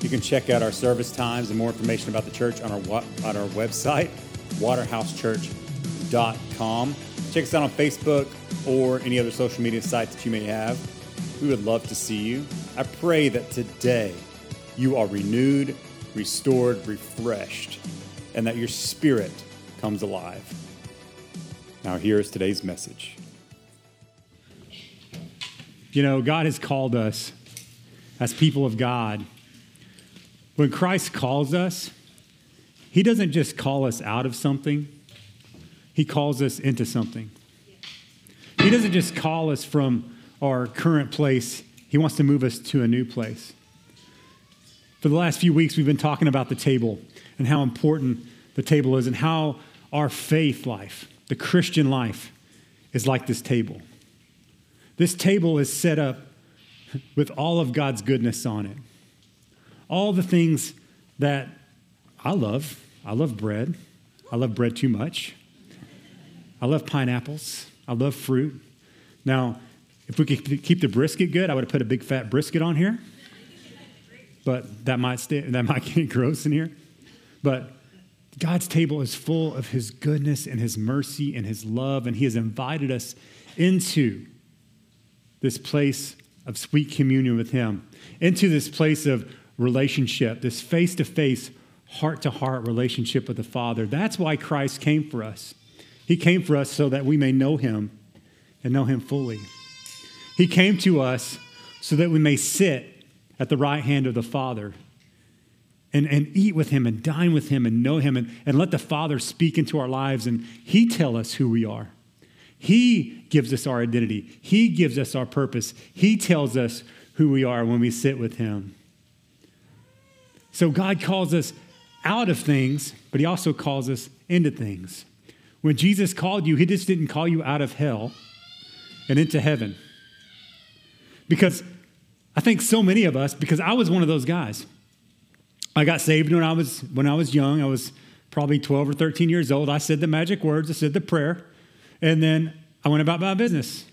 You can check out our service times and more information about the church on our, on our website, waterhousechurch.com. Check us out on Facebook or any other social media sites that you may have. We would love to see you. I pray that today you are renewed, restored, refreshed, and that your spirit comes alive. Now, here is today's message. You know, God has called us as people of God when Christ calls us, he doesn't just call us out of something, he calls us into something. He doesn't just call us from our current place, he wants to move us to a new place. For the last few weeks, we've been talking about the table and how important the table is and how our faith life, the Christian life, is like this table. This table is set up with all of God's goodness on it all the things that I love. I love bread. I love bread too much. I love pineapples. I love fruit. Now, if we could keep the brisket good, I would have put a big fat brisket on here. But that might stay, that might get gross in here. But God's table is full of his goodness and his mercy and his love, and he has invited us into this place of sweet communion with him, into this place of relationship, this face to face, heart to heart relationship with the Father. That's why Christ came for us. He came for us so that we may know Him and know Him fully. He came to us so that we may sit at the right hand of the Father and, and eat with Him and dine with Him and know Him and, and let the Father speak into our lives and He tell us who we are. He gives us our identity. He gives us our purpose. He tells us who we are when we sit with Him. So God calls us out of things, but He also calls us into things. When Jesus called you, He just didn't call you out of hell and into heaven. Because I think so many of us, because I was one of those guys. I got saved when I was when I was young. I was probably 12 or 13 years old. I said the magic words, I said the prayer, and then I went about my business.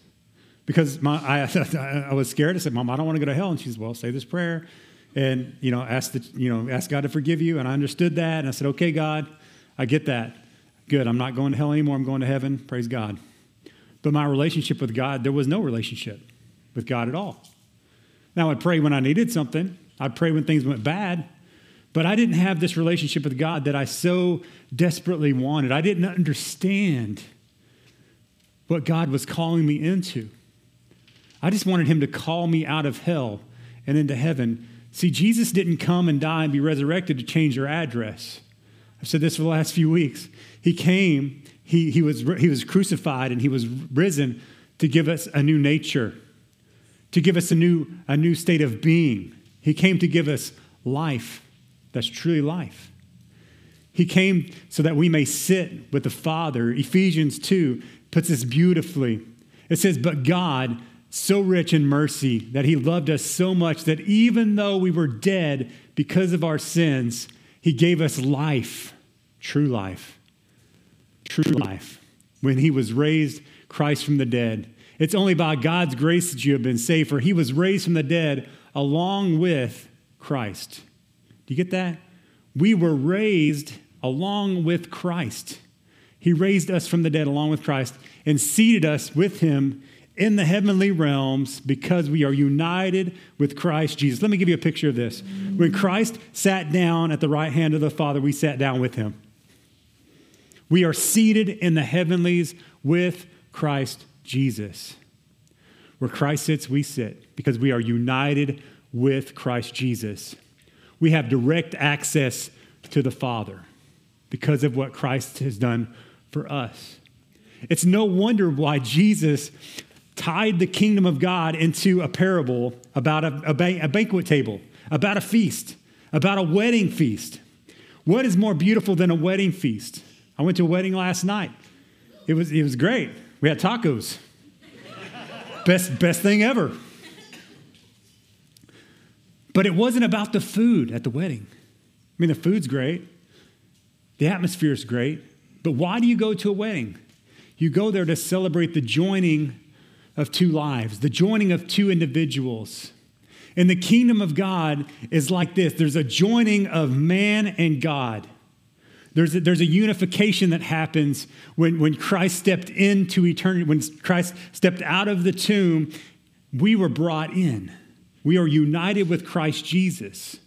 Because my, I, I was scared. I said, Mom, I don't want to go to hell. And she said, Well, say this prayer and you know ask the you know ask God to forgive you. And I understood that, and I said, okay, God, I get that. Good. I'm not going to hell anymore. I'm going to heaven. Praise God. But my relationship with God, there was no relationship with God at all. Now I'd pray when I needed something. I'd pray when things went bad. But I didn't have this relationship with God that I so desperately wanted. I didn't understand what God was calling me into. I just wanted Him to call me out of hell and into heaven See, Jesus didn't come and die and be resurrected to change your address. I've said this for the last few weeks. He came, he, he, was, he was crucified, and he was risen to give us a new nature, to give us a new, a new state of being. He came to give us life that's truly life. He came so that we may sit with the Father. Ephesians 2 puts this beautifully. It says, But God, so rich in mercy that he loved us so much that even though we were dead because of our sins, he gave us life, true life, true life. When he was raised, Christ from the dead. It's only by God's grace that you have been saved, for he was raised from the dead along with Christ. Do you get that? We were raised along with Christ. He raised us from the dead along with Christ and seated us with him in the heavenly realms because we are united with Christ Jesus. Let me give you a picture of this. When Christ sat down at the right hand of the Father, we sat down with him. We are seated in the heavenlies with Christ Jesus. Where Christ sits, we sit because we are united with Christ Jesus. We have direct access to the Father because of what Christ has done for us. It's no wonder why Jesus tied the kingdom of God into a parable about a, a, ba- a banquet table, about a feast, about a wedding feast. What is more beautiful than a wedding feast? I went to a wedding last night. It was, it was great. We had tacos. best, best thing ever. But it wasn't about the food at the wedding. I mean, the food's great, the atmosphere is great, but why do you go to a wedding? You go there to celebrate the joining of two lives, the joining of two individuals. And the kingdom of God is like this there's a joining of man and God. There's a, there's a unification that happens when, when Christ stepped into eternity, when Christ stepped out of the tomb, we were brought in. We are united with Christ Jesus.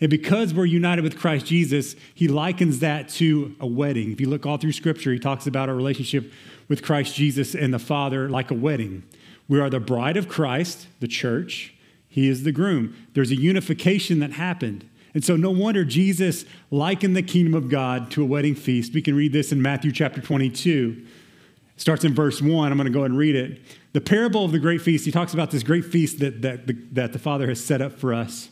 And because we're united with Christ Jesus, he likens that to a wedding. If you look all through Scripture, he talks about our relationship with Christ Jesus and the Father like a wedding. We are the bride of Christ, the church. He is the groom. There's a unification that happened. And so, no wonder Jesus likened the kingdom of God to a wedding feast. We can read this in Matthew chapter 22. It starts in verse 1. I'm going to go ahead and read it. The parable of the great feast, he talks about this great feast that, that, that the Father has set up for us.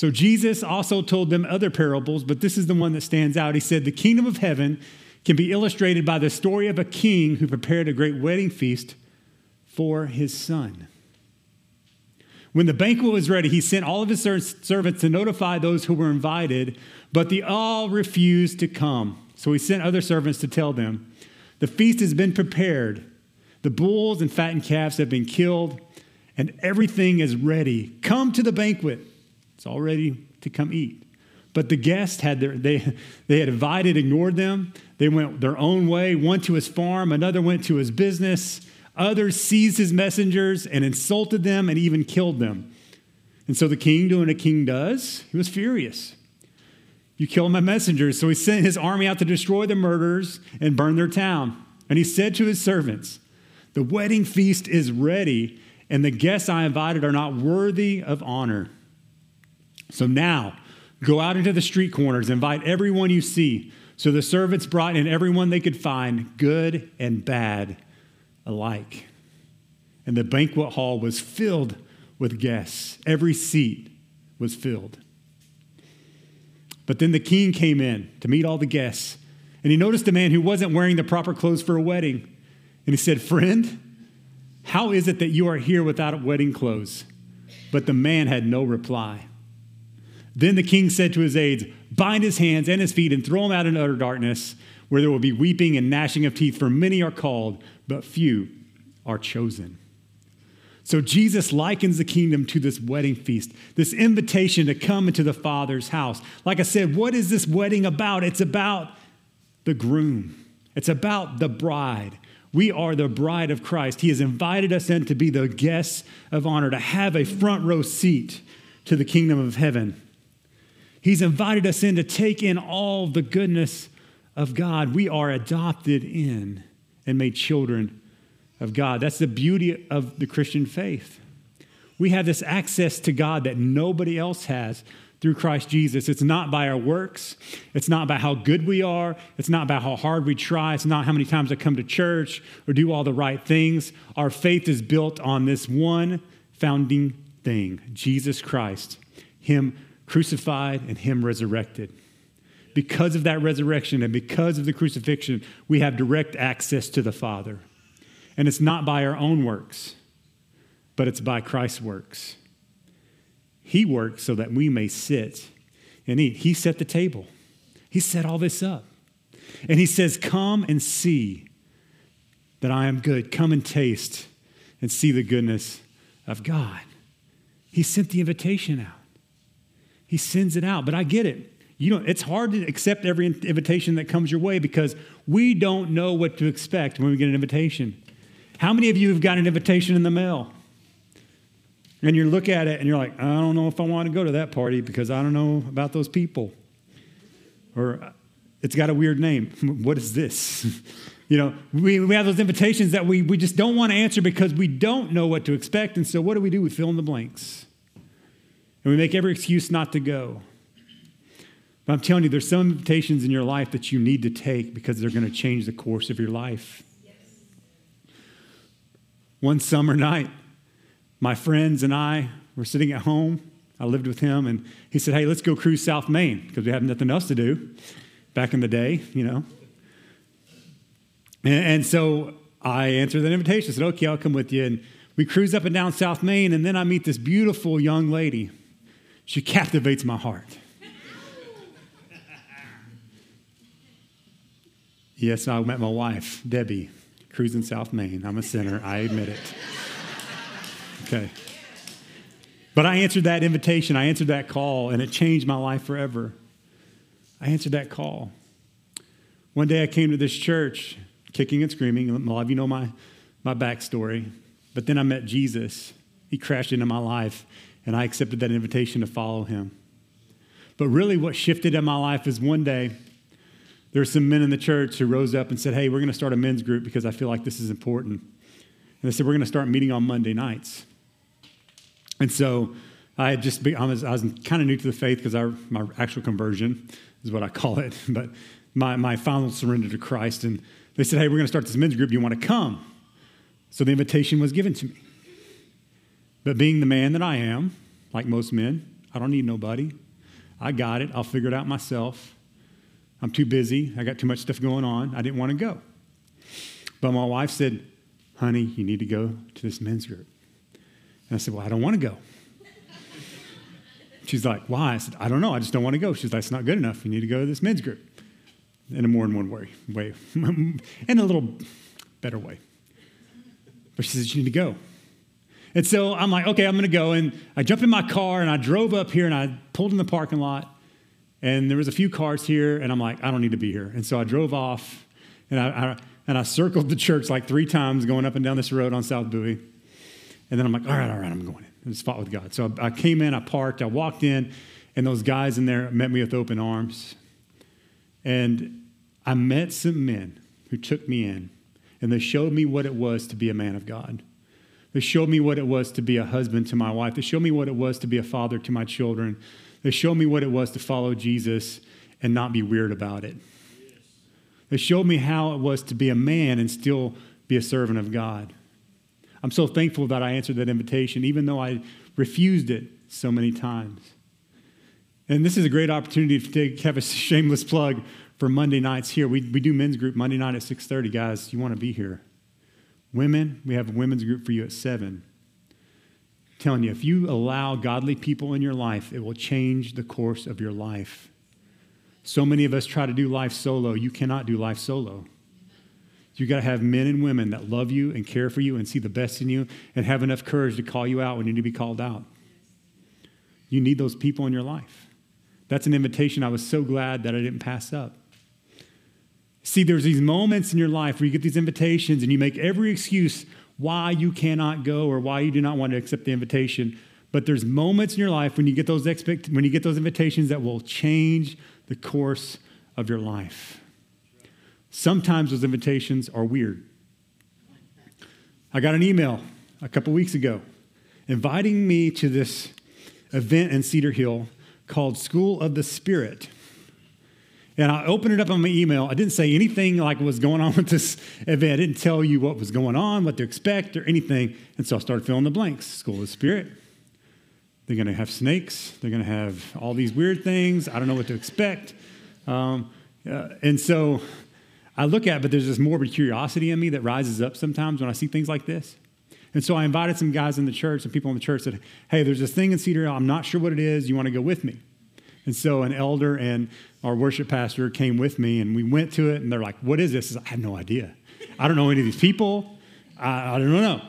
So, Jesus also told them other parables, but this is the one that stands out. He said, The kingdom of heaven can be illustrated by the story of a king who prepared a great wedding feast for his son. When the banquet was ready, he sent all of his servants to notify those who were invited, but they all refused to come. So he sent other servants to tell them, The feast has been prepared. The bulls and fattened calves have been killed, and everything is ready. Come to the banquet. It's all ready to come eat. But the guests had their, they, they had invited, ignored them. They went their own way, one to his farm, another went to his business. Others seized his messengers and insulted them and even killed them. And so the king, doing a king does, he was furious. You killed my messengers. So he sent his army out to destroy the murderers and burn their town. And he said to his servants, The wedding feast is ready, and the guests I invited are not worthy of honor. So now, go out into the street corners, invite everyone you see. So the servants brought in everyone they could find, good and bad alike. And the banquet hall was filled with guests. Every seat was filled. But then the king came in to meet all the guests, and he noticed a man who wasn't wearing the proper clothes for a wedding. And he said, Friend, how is it that you are here without wedding clothes? But the man had no reply. Then the king said to his aides, Bind his hands and his feet and throw him out in utter darkness, where there will be weeping and gnashing of teeth, for many are called, but few are chosen. So Jesus likens the kingdom to this wedding feast, this invitation to come into the Father's house. Like I said, what is this wedding about? It's about the groom, it's about the bride. We are the bride of Christ. He has invited us in to be the guests of honor, to have a front row seat to the kingdom of heaven. He's invited us in to take in all the goodness of God. We are adopted in and made children of God. That's the beauty of the Christian faith. We have this access to God that nobody else has through Christ Jesus. It's not by our works. It's not by how good we are. It's not by how hard we try. It's not how many times I come to church or do all the right things. Our faith is built on this one founding thing Jesus Christ, Him crucified and Him resurrected because of that resurrection and because of the crucifixion, we have direct access to the Father. And it's not by our own works, but it's by Christ's works. He works so that we may sit and eat. He set the table, He set all this up. And He says, Come and see that I am good. Come and taste and see the goodness of God. He sent the invitation out. He sends it out. But I get it you know, it's hard to accept every invitation that comes your way because we don't know what to expect when we get an invitation. How many of you have got an invitation in the mail? And you look at it and you're like, I don't know if I want to go to that party because I don't know about those people. Or it's got a weird name. What is this? you know, we, we have those invitations that we, we just don't want to answer because we don't know what to expect. And so what do we do? We fill in the blanks. And we make every excuse not to go. But I'm telling you, there's some invitations in your life that you need to take because they're going to change the course of your life. Yes. One summer night, my friends and I were sitting at home. I lived with him, and he said, Hey, let's go cruise South Main because we have nothing else to do back in the day, you know. And, and so I answered that invitation. I said, okay, I'll come with you. And we cruise up and down South Main, and then I meet this beautiful young lady. She captivates my heart. yes, I met my wife, Debbie, cruising South Main. I'm a sinner, I admit it. Okay. But I answered that invitation, I answered that call, and it changed my life forever. I answered that call. One day I came to this church, kicking and screaming. A lot of you know my, my backstory. But then I met Jesus. He crashed into my life, and I accepted that invitation to follow him. But really, what shifted in my life is one day there were some men in the church who rose up and said, Hey, we're going to start a men's group because I feel like this is important. And they said, We're going to start meeting on Monday nights. And so I had just, be, I was, I was kind of new to the faith because my actual conversion is what I call it, but my, my final surrender to Christ. And they said, Hey, we're going to start this men's group. Do you want to come? So the invitation was given to me. But being the man that I am, like most men, I don't need nobody. I got it. I'll figure it out myself. I'm too busy. I got too much stuff going on. I didn't want to go. But my wife said, Honey, you need to go to this men's group. And I said, Well, I don't want to go. She's like, Why? I said, I don't know. I just don't want to go. She's like, It's not good enough. You need to go to this men's group in a more than one way, way in a little better way. But she says, You need to go. And so I'm like, Okay, I'm going to go. And I jumped in my car and I drove up here and I pulled in the parking lot. And there was a few cars here. And I'm like, I don't need to be here. And so I drove off and I, I and I circled the church like three times going up and down this road on South Bowie. And then I'm like, all right, all right, I'm going in. And fought with God. So I came in, I parked, I walked in, and those guys in there met me with open arms. And I met some men who took me in, and they showed me what it was to be a man of God. They showed me what it was to be a husband to my wife. They showed me what it was to be a father to my children. They showed me what it was to follow Jesus and not be weird about it. They showed me how it was to be a man and still be a servant of God. I'm so thankful that I answered that invitation, even though I refused it so many times. And this is a great opportunity to have a shameless plug for Monday nights here. We, we do men's group Monday night at 6.30. Guys, you want to be here. Women, we have a women's group for you at 7. I'm telling you, if you allow godly people in your life, it will change the course of your life. So many of us try to do life solo. You cannot do life solo. You got to have men and women that love you and care for you and see the best in you and have enough courage to call you out when you need to be called out. You need those people in your life. That's an invitation I was so glad that I didn't pass up. See, there's these moments in your life where you get these invitations and you make every excuse why you cannot go or why you do not want to accept the invitation. But there's moments in your life when you get those expect- when you get those invitations that will change the course of your life. Sometimes those invitations are weird. I got an email a couple weeks ago inviting me to this event in Cedar Hill called School of the Spirit. And I opened it up on my email. I didn't say anything like what was going on with this event. I didn't tell you what was going on, what to expect, or anything. And so I started filling the blanks. School of Spirit. They're going to have snakes. They're going to have all these weird things. I don't know what to expect. Um, uh, and so I look at, it, but there's this morbid curiosity in me that rises up sometimes when I see things like this. And so I invited some guys in the church, some people in the church said, Hey, there's this thing in Cedar Hill. I'm not sure what it is. You want to go with me? And so an elder and our worship pastor came with me, and we went to it, and they're like, What is this? I have no idea. I don't know any of these people. I, I don't know.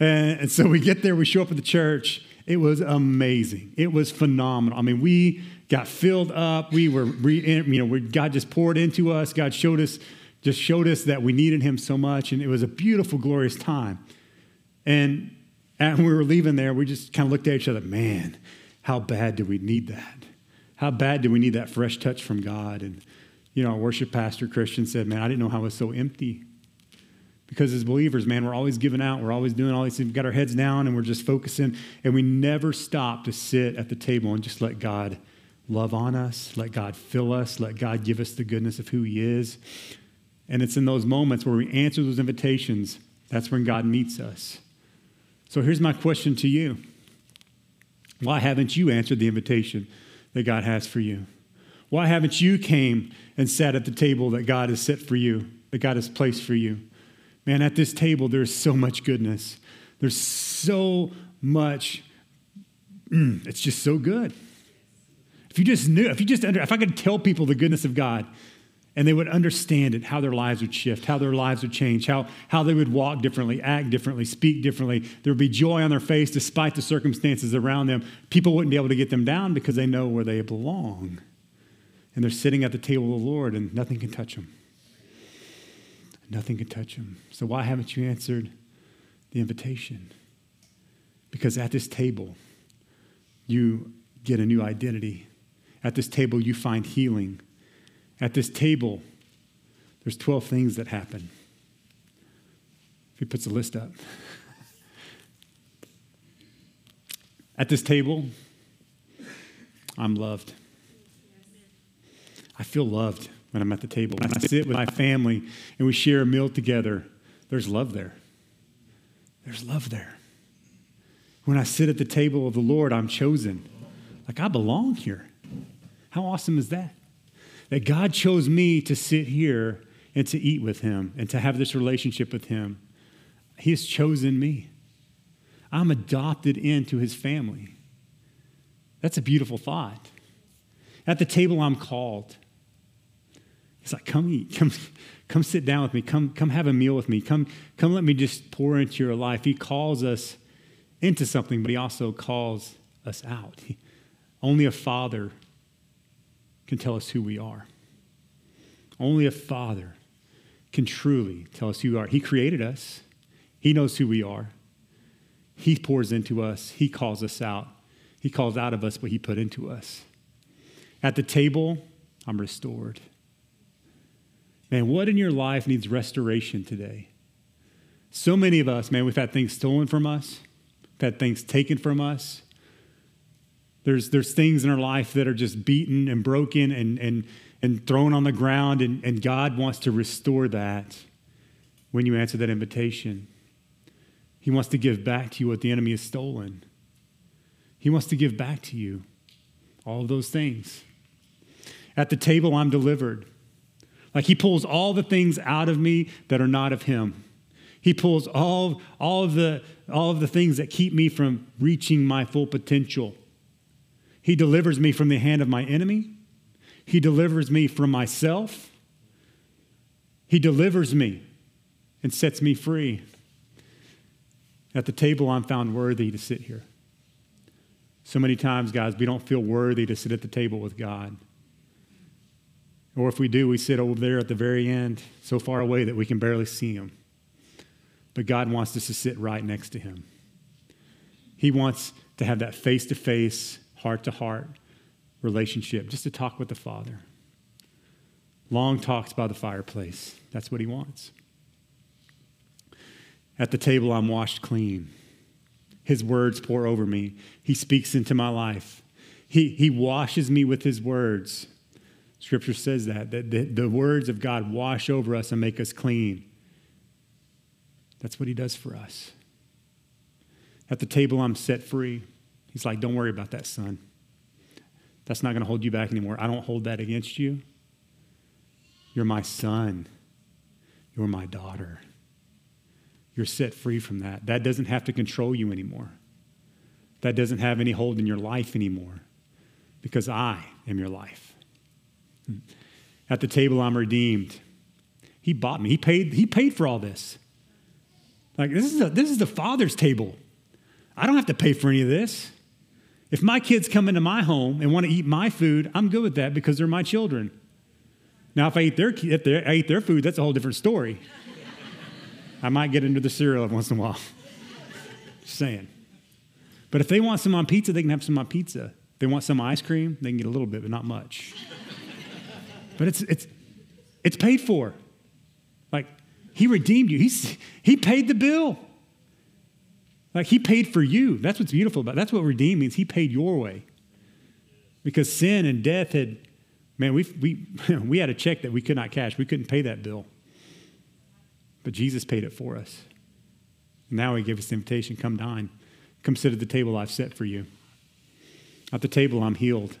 And, and so we get there, we show up at the church. It was amazing. It was phenomenal. I mean, we got filled up. We were, re, you know, we, God just poured into us. God showed us just showed us that we needed him so much, and it was a beautiful, glorious time. And when we were leaving there, we just kind of looked at each other, man, how bad do we need that? How bad do we need that fresh touch from God? And, you know, our worship pastor, Christian, said, man, I didn't know how it was so empty. Because as believers, man, we're always giving out. We're always doing all these things. We've got our heads down and we're just focusing. And we never stop to sit at the table and just let God love on us, let God fill us, let God give us the goodness of who He is. And it's in those moments where we answer those invitations, that's when God meets us. So here's my question to you Why haven't you answered the invitation that God has for you? Why haven't you came and sat at the table that God has set for you? that God has placed for you. Man, at this table, there's so much goodness. There's so much, mm, it's just so good. If you just knew, if you just under, if I could tell people the goodness of God and they would understand it, how their lives would shift, how their lives would change, how, how they would walk differently, act differently, speak differently, there would be joy on their face despite the circumstances around them. People wouldn't be able to get them down because they know where they belong. And they're sitting at the table of the Lord and nothing can touch them. Nothing can touch them. So why haven't you answered the invitation? Because at this table, you get a new identity. At this table, you find healing. At this table, there's 12 things that happen. If he puts a list up. At this table, I'm loved. I feel loved when I'm at the table. When I sit with my family and we share a meal together, there's love there. There's love there. When I sit at the table of the Lord, I'm chosen. Like I belong here. How awesome is that? That God chose me to sit here and to eat with Him and to have this relationship with Him. He has chosen me. I'm adopted into His family. That's a beautiful thought. At the table, I'm called. He's like, come eat, come, come sit down with me, come, come have a meal with me, come, come let me just pour into your life. He calls us into something, but he also calls us out. He, only a father can tell us who we are. Only a father can truly tell us who we are. He created us, he knows who we are. He pours into us, he calls us out. He calls out of us what he put into us. At the table, I'm restored. Man, what in your life needs restoration today? So many of us, man, we've had things stolen from us, we've had things taken from us. There's, there's things in our life that are just beaten and broken and, and, and thrown on the ground, and, and God wants to restore that when you answer that invitation. He wants to give back to you what the enemy has stolen. He wants to give back to you all of those things. At the table, I'm delivered. Like he pulls all the things out of me that are not of him. He pulls all, all, of the, all of the things that keep me from reaching my full potential. He delivers me from the hand of my enemy. He delivers me from myself. He delivers me and sets me free. At the table, I'm found worthy to sit here. So many times, guys, we don't feel worthy to sit at the table with God. Or if we do, we sit over there at the very end, so far away that we can barely see him. But God wants us to sit right next to him. He wants to have that face to face, heart to heart relationship, just to talk with the Father. Long talks by the fireplace. That's what he wants. At the table, I'm washed clean. His words pour over me. He speaks into my life. He, he washes me with his words. Scripture says that, that the, the words of God wash over us and make us clean. That's what he does for us. At the table, I'm set free. He's like, Don't worry about that, son. That's not going to hold you back anymore. I don't hold that against you. You're my son. You're my daughter. You're set free from that. That doesn't have to control you anymore. That doesn't have any hold in your life anymore because I am your life. At the table, I'm redeemed. He bought me. He paid, he paid for all this. Like, this is, a, this is the Father's table. I don't have to pay for any of this. If my kids come into my home and want to eat my food, I'm good with that because they're my children. Now, if I eat their, if I eat their food, that's a whole different story. I might get into the cereal every once in a while. Just saying. But if they want some on pizza, they can have some on pizza. If they want some ice cream, they can get a little bit, but not much. But it's, it's, it's paid for. Like, he redeemed you. He's, he paid the bill. Like, he paid for you. That's what's beautiful about it. That's what redeem means. He paid your way. Because sin and death had, man, we, we, we had a check that we could not cash. We couldn't pay that bill. But Jesus paid it for us. And now he gave us the invitation come dine. Come sit at the table I've set for you. At the table, I'm healed.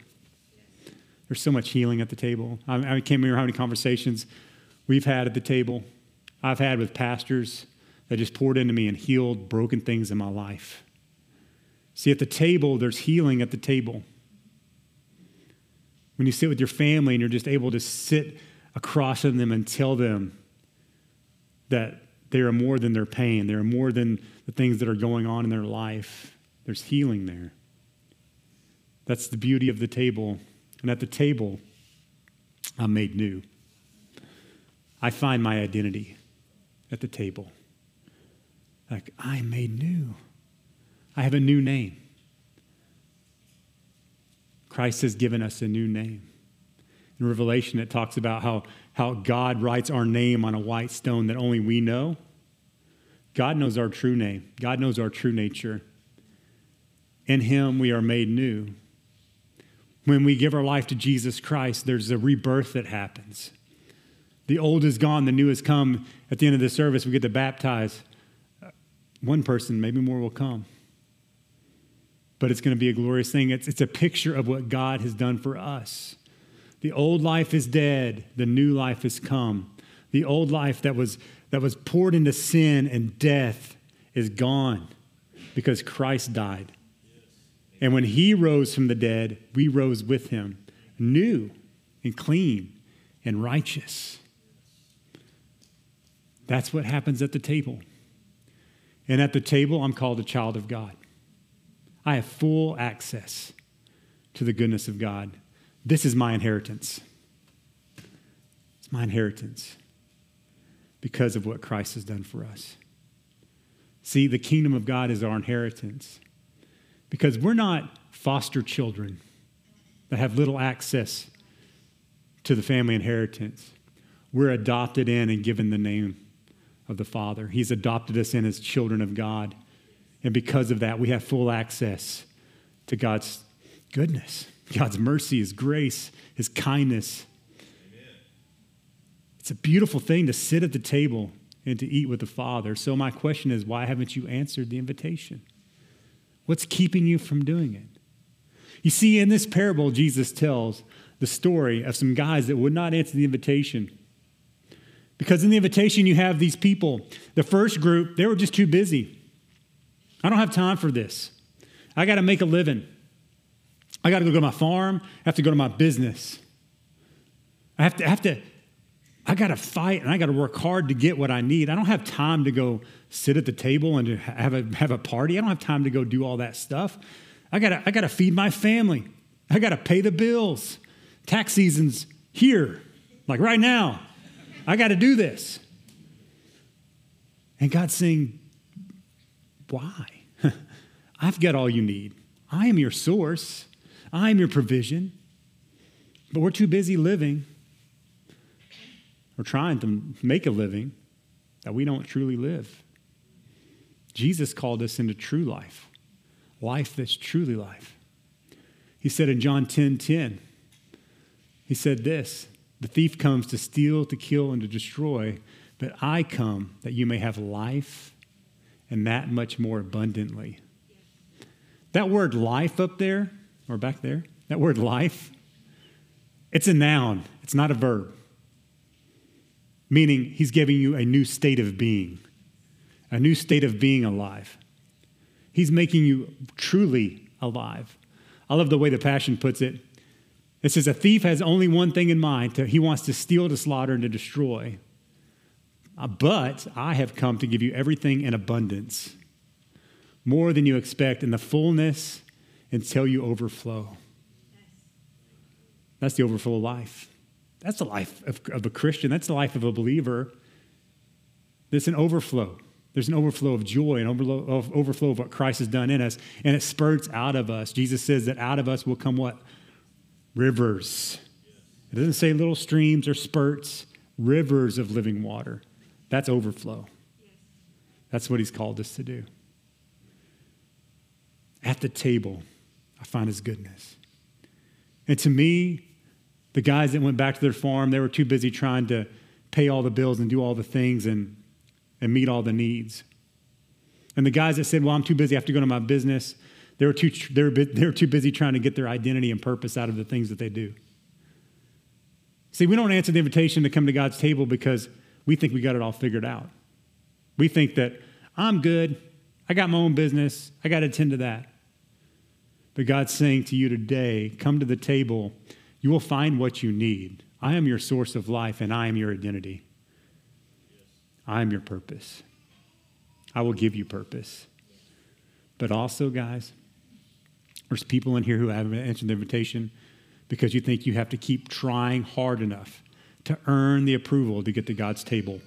There's so much healing at the table. I, I can't remember how many conversations we've had at the table, I've had with pastors that just poured into me and healed broken things in my life. See, at the table, there's healing at the table. When you sit with your family and you're just able to sit across from them and tell them that they are more than their pain, they are more than the things that are going on in their life, there's healing there. That's the beauty of the table. And at the table, I'm made new. I find my identity at the table. Like, I'm made new. I have a new name. Christ has given us a new name. In Revelation, it talks about how, how God writes our name on a white stone that only we know. God knows our true name, God knows our true nature. In Him, we are made new. When we give our life to Jesus Christ, there's a rebirth that happens. The old is gone, the new has come. At the end of the service, we get to baptize. One person, maybe more will come. But it's going to be a glorious thing. It's, it's a picture of what God has done for us. The old life is dead, the new life has come. The old life that was, that was poured into sin and death is gone because Christ died. And when he rose from the dead, we rose with him, new and clean and righteous. That's what happens at the table. And at the table, I'm called a child of God. I have full access to the goodness of God. This is my inheritance. It's my inheritance because of what Christ has done for us. See, the kingdom of God is our inheritance because we're not foster children that have little access to the family inheritance. We're adopted in and given the name of the Father. He's adopted us in as children of God. And because of that, we have full access to God's goodness, God's mercy, His grace, His kindness. Amen. It's a beautiful thing to sit at the table and to eat with the Father. So, my question is why haven't you answered the invitation? What's keeping you from doing it? You see, in this parable, Jesus tells the story of some guys that would not answer the invitation. Because in the invitation, you have these people. The first group, they were just too busy. I don't have time for this. I got to make a living. I got to go to my farm. I have to go to my business. I have to, I have to, I got to fight and I got to work hard to get what I need. I don't have time to go sit at the table and have a, have a party. I don't have time to go do all that stuff. I got to, I got to feed my family. I got to pay the bills. Tax season's here, like right now. I got to do this. And God's saying, Why? I've got all you need. I am your source, I am your provision. But we're too busy living or trying to make a living that we don't truly live. Jesus called us into true life, life that's truly life. He said in John 10 10, he said this The thief comes to steal, to kill, and to destroy, but I come that you may have life and that much more abundantly. That word life up there, or back there, that word life, it's a noun, it's not a verb meaning he's giving you a new state of being, a new state of being alive. He's making you truly alive. I love the way the Passion puts it. It says, A thief has only one thing in mind he wants to steal, to slaughter, and to destroy. Uh, but I have come to give you everything in abundance, more than you expect, in the fullness until you overflow. That's the overflow of life. That's the life of, of a Christian. That's the life of a believer. There's an overflow. There's an overflow of joy, an overflow of what Christ has done in us, and it spurts out of us. Jesus says that out of us will come what? Rivers. It doesn't say little streams or spurts, rivers of living water. That's overflow. That's what he's called us to do. At the table, I find his goodness. And to me, the guys that went back to their farm, they were too busy trying to pay all the bills and do all the things and, and meet all the needs. And the guys that said, Well, I'm too busy, I have to go to my business, they were, too, they, were, they were too busy trying to get their identity and purpose out of the things that they do. See, we don't answer the invitation to come to God's table because we think we got it all figured out. We think that I'm good, I got my own business, I got to attend to that. But God's saying to you today, come to the table. You will find what you need. I am your source of life, and I am your identity. I am your purpose. I will give you purpose. But also, guys, there's people in here who haven't answered the invitation because you think you have to keep trying hard enough to earn the approval to get to God's table.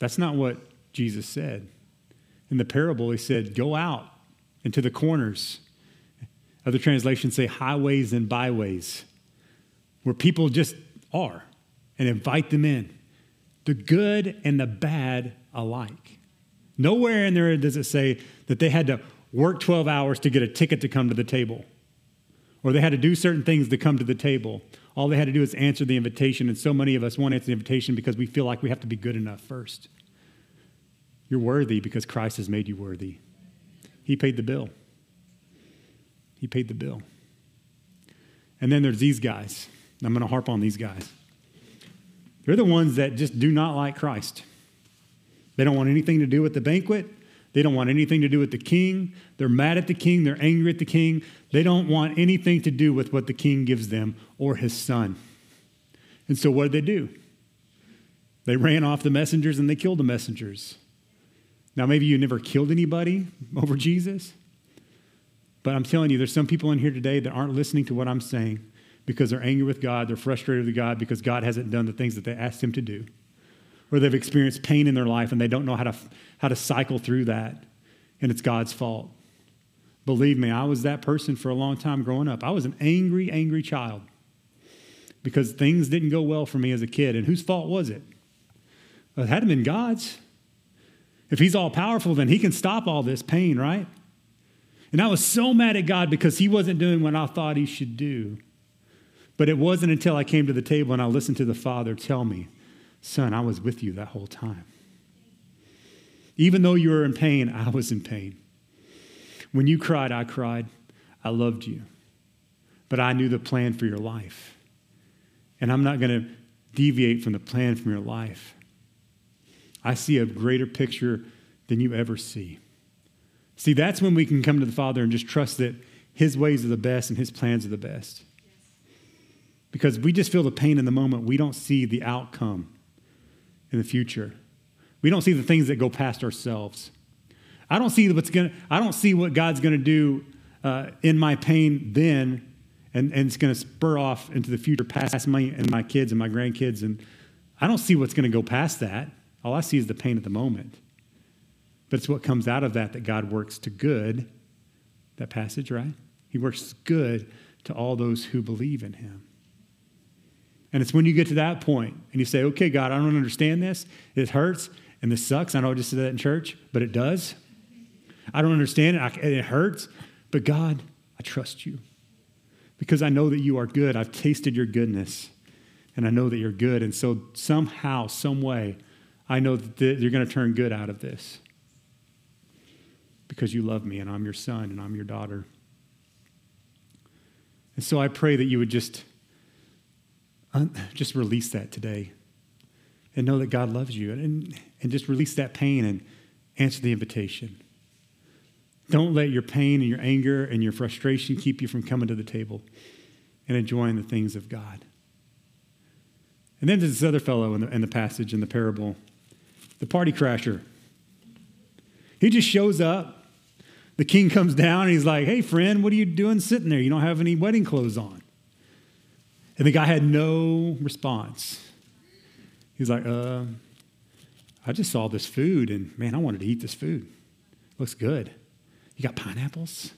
That's not what Jesus said. In the parable, he said, Go out into the corners. Other translations say highways and byways, where people just are, and invite them in, the good and the bad alike. Nowhere in there does it say that they had to work 12 hours to get a ticket to come to the table, or they had to do certain things to come to the table. All they had to do is answer the invitation, and so many of us won't answer the invitation because we feel like we have to be good enough first. You're worthy because Christ has made you worthy. He paid the bill. He paid the bill. And then there's these guys. I'm going to harp on these guys. They're the ones that just do not like Christ. They don't want anything to do with the banquet. They don't want anything to do with the king. They're mad at the king. They're angry at the king. They don't want anything to do with what the king gives them or his son. And so what did they do? They ran off the messengers and they killed the messengers. Now, maybe you never killed anybody over Jesus, but I'm telling you, there's some people in here today that aren't listening to what I'm saying because they're angry with God, they're frustrated with God because God hasn't done the things that they asked Him to do, or they've experienced pain in their life and they don't know how to, how to cycle through that, and it's God's fault. Believe me, I was that person for a long time growing up. I was an angry, angry child because things didn't go well for me as a kid. And whose fault was it? It hadn't been God's. If he's all powerful, then he can stop all this pain, right? And I was so mad at God because he wasn't doing what I thought he should do. But it wasn't until I came to the table and I listened to the Father tell me, Son, I was with you that whole time. Even though you were in pain, I was in pain. When you cried, I cried. I loved you. But I knew the plan for your life. And I'm not going to deviate from the plan from your life. I see a greater picture than you ever see. See, that's when we can come to the Father and just trust that His ways are the best and His plans are the best. Because we just feel the pain in the moment. We don't see the outcome in the future. We don't see the things that go past ourselves. I don't see what's going. I don't see what God's to do uh, in my pain then, and, and it's to spur off into the future past me and my kids and my grandkids. And I don't see what's to go past that. All I see is the pain at the moment. But it's what comes out of that that God works to good. That passage, right? He works good to all those who believe in him. And it's when you get to that point and you say, okay, God, I don't understand this. It hurts and this sucks. I know I just said that in church, but it does. I don't understand it. I, it hurts. But God, I trust you because I know that you are good. I've tasted your goodness and I know that you're good. And so somehow, some way, I know that you're going to turn good out of this because you love me and I'm your son and I'm your daughter. And so I pray that you would just, Uh, just release that today and know that God loves you and, and just release that pain and answer the invitation. Don't let your pain and your anger and your frustration keep you from coming to the table and enjoying the things of God. And then there's this other fellow in the, in the passage, in the parable the party crasher. He just shows up. The king comes down and he's like, Hey, friend, what are you doing sitting there? You don't have any wedding clothes on. And the guy had no response. He's like, uh, I just saw this food and man, I wanted to eat this food. looks good. You got pineapples?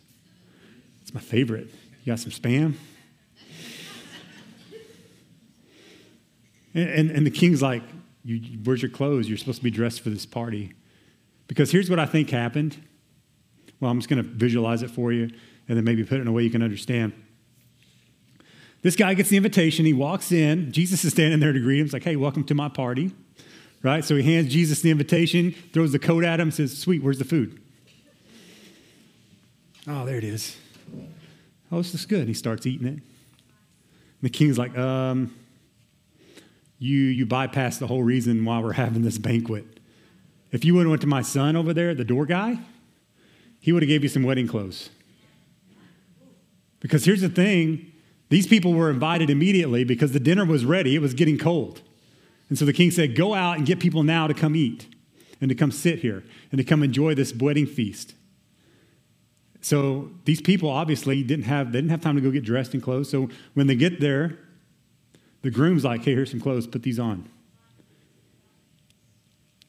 It's my favorite. You got some spam? and, and, and the king's like, you, where's your clothes? You're supposed to be dressed for this party. Because here's what I think happened. Well, I'm just going to visualize it for you and then maybe put it in a way you can understand. This guy gets the invitation. He walks in. Jesus is standing there to greet him. He's like, hey, welcome to my party. Right? So he hands Jesus the invitation, throws the coat at him, says, sweet, where's the food? Oh, there it is. Oh, this is good. He starts eating it. the king's like, um, you, you bypassed the whole reason why we're having this banquet. If you would have went to my son over there, the door guy, he would have gave you some wedding clothes. Because here's the thing, these people were invited immediately because the dinner was ready, it was getting cold. And so the king said, Go out and get people now to come eat and to come sit here and to come enjoy this wedding feast. So these people obviously didn't have they didn't have time to go get dressed in clothes. So when they get there, the groom's like, "Hey, here's some clothes. Put these on."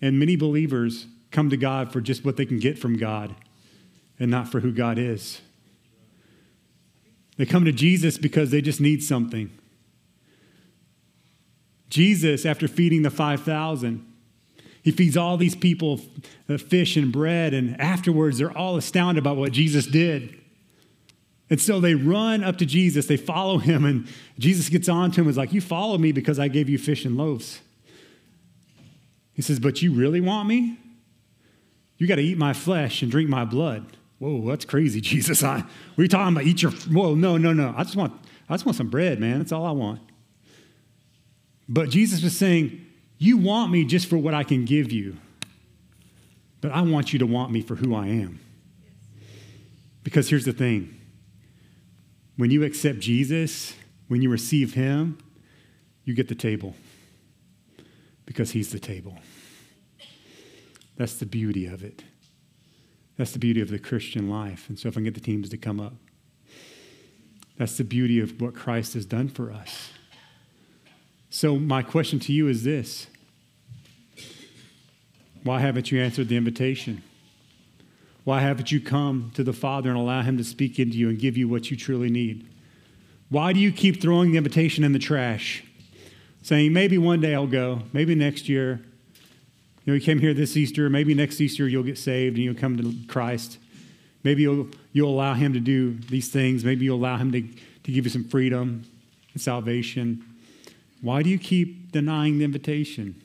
And many believers come to God for just what they can get from God and not for who God is. They come to Jesus because they just need something. Jesus, after feeding the 5,000, he feeds all these people uh, fish and bread, and afterwards they're all astounded about what Jesus did. And so they run up to Jesus, they follow him, and Jesus gets on to him and is like, You follow me because I gave you fish and loaves. He says, But you really want me? You got to eat my flesh and drink my blood. Whoa, that's crazy, Jesus. I, you talking about? Eat your, whoa, no, no, no. I just want, I just want some bread, man. That's all I want. But Jesus was saying, You want me just for what I can give you, but I want you to want me for who I am. Because here's the thing when you accept Jesus, when you receive Him, you get the table because He's the table. That's the beauty of it. That's the beauty of the Christian life. And so, if I can get the teams to come up, that's the beauty of what Christ has done for us. So, my question to you is this Why haven't you answered the invitation? Why haven't you come to the Father and allow Him to speak into you and give you what you truly need? Why do you keep throwing the invitation in the trash? Saying, maybe one day I'll go, maybe next year, you know, you came here this Easter. Maybe next Easter you'll get saved and you'll come to Christ. Maybe you'll, you'll allow Him to do these things. Maybe you'll allow Him to, to give you some freedom and salvation. Why do you keep denying the invitation?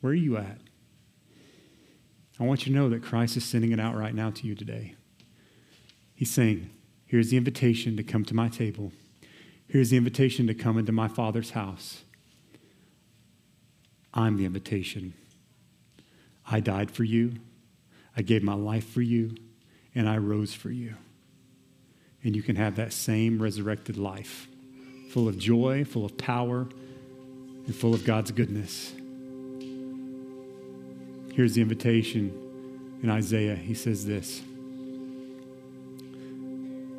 Where are you at? I want you to know that Christ is sending it out right now to you today. He's saying, Here's the invitation to come to my table. Here's the invitation to come into my Father's house. I'm the invitation. I died for you. I gave my life for you, and I rose for you. And you can have that same resurrected life, full of joy, full of power, and full of God's goodness. Here's the invitation in Isaiah. He says this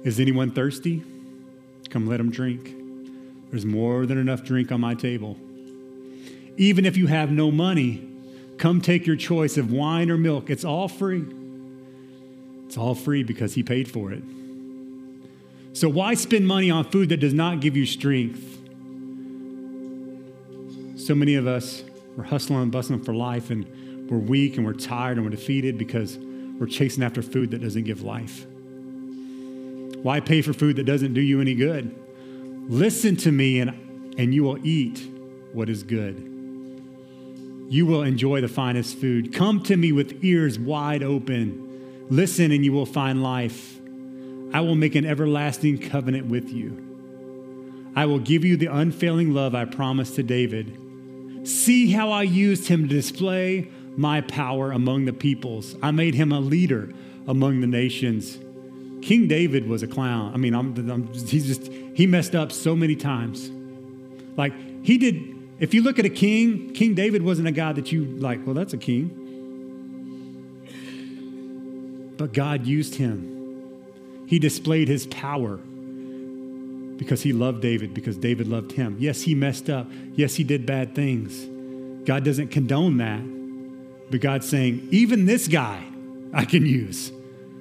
Is anyone thirsty? Come let him drink. There's more than enough drink on my table. Even if you have no money, come take your choice of wine or milk. It's all free. It's all free because He paid for it. So, why spend money on food that does not give you strength? So many of us are hustling and bustling for life, and we're weak and we're tired and we're defeated because we're chasing after food that doesn't give life. Why pay for food that doesn't do you any good? Listen to me, and, and you will eat what is good you will enjoy the finest food. Come to me with ears wide open. Listen, and you will find life. I will make an everlasting covenant with you. I will give you the unfailing love I promised to David. See how I used him to display my power among the peoples. I made him a leader among the nations. King David was a clown. I mean, I'm, I'm, he's just, he messed up so many times. Like, he did if you look at a king, King David wasn't a guy that you like, well, that's a king. But God used him. He displayed his power because he loved David, because David loved him. Yes, he messed up. Yes, he did bad things. God doesn't condone that. But God's saying, even this guy I can use.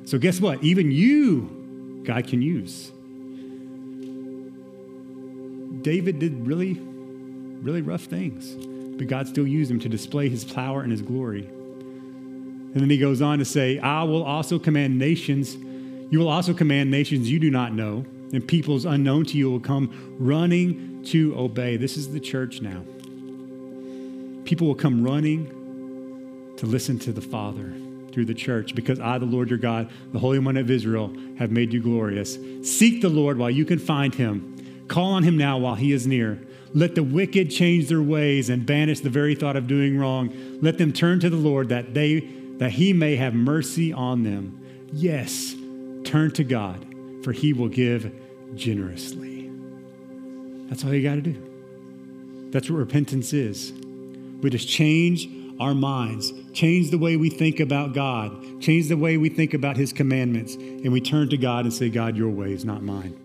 So guess what? Even you, God can use. David did really really rough things. But God still used him to display his power and his glory. And then he goes on to say, I will also command nations, you will also command nations you do not know, and peoples unknown to you will come running to obey. This is the church now. People will come running to listen to the Father, through the church, because I, the Lord your God, the Holy One of Israel, have made you glorious. Seek the Lord while you can find him. Call on him now while he is near. Let the wicked change their ways and banish the very thought of doing wrong. Let them turn to the Lord that they that he may have mercy on them. Yes, turn to God, for he will give generously. That's all you got to do. That's what repentance is. We just change our minds, change the way we think about God, change the way we think about his commandments, and we turn to God and say, God, your way is not mine.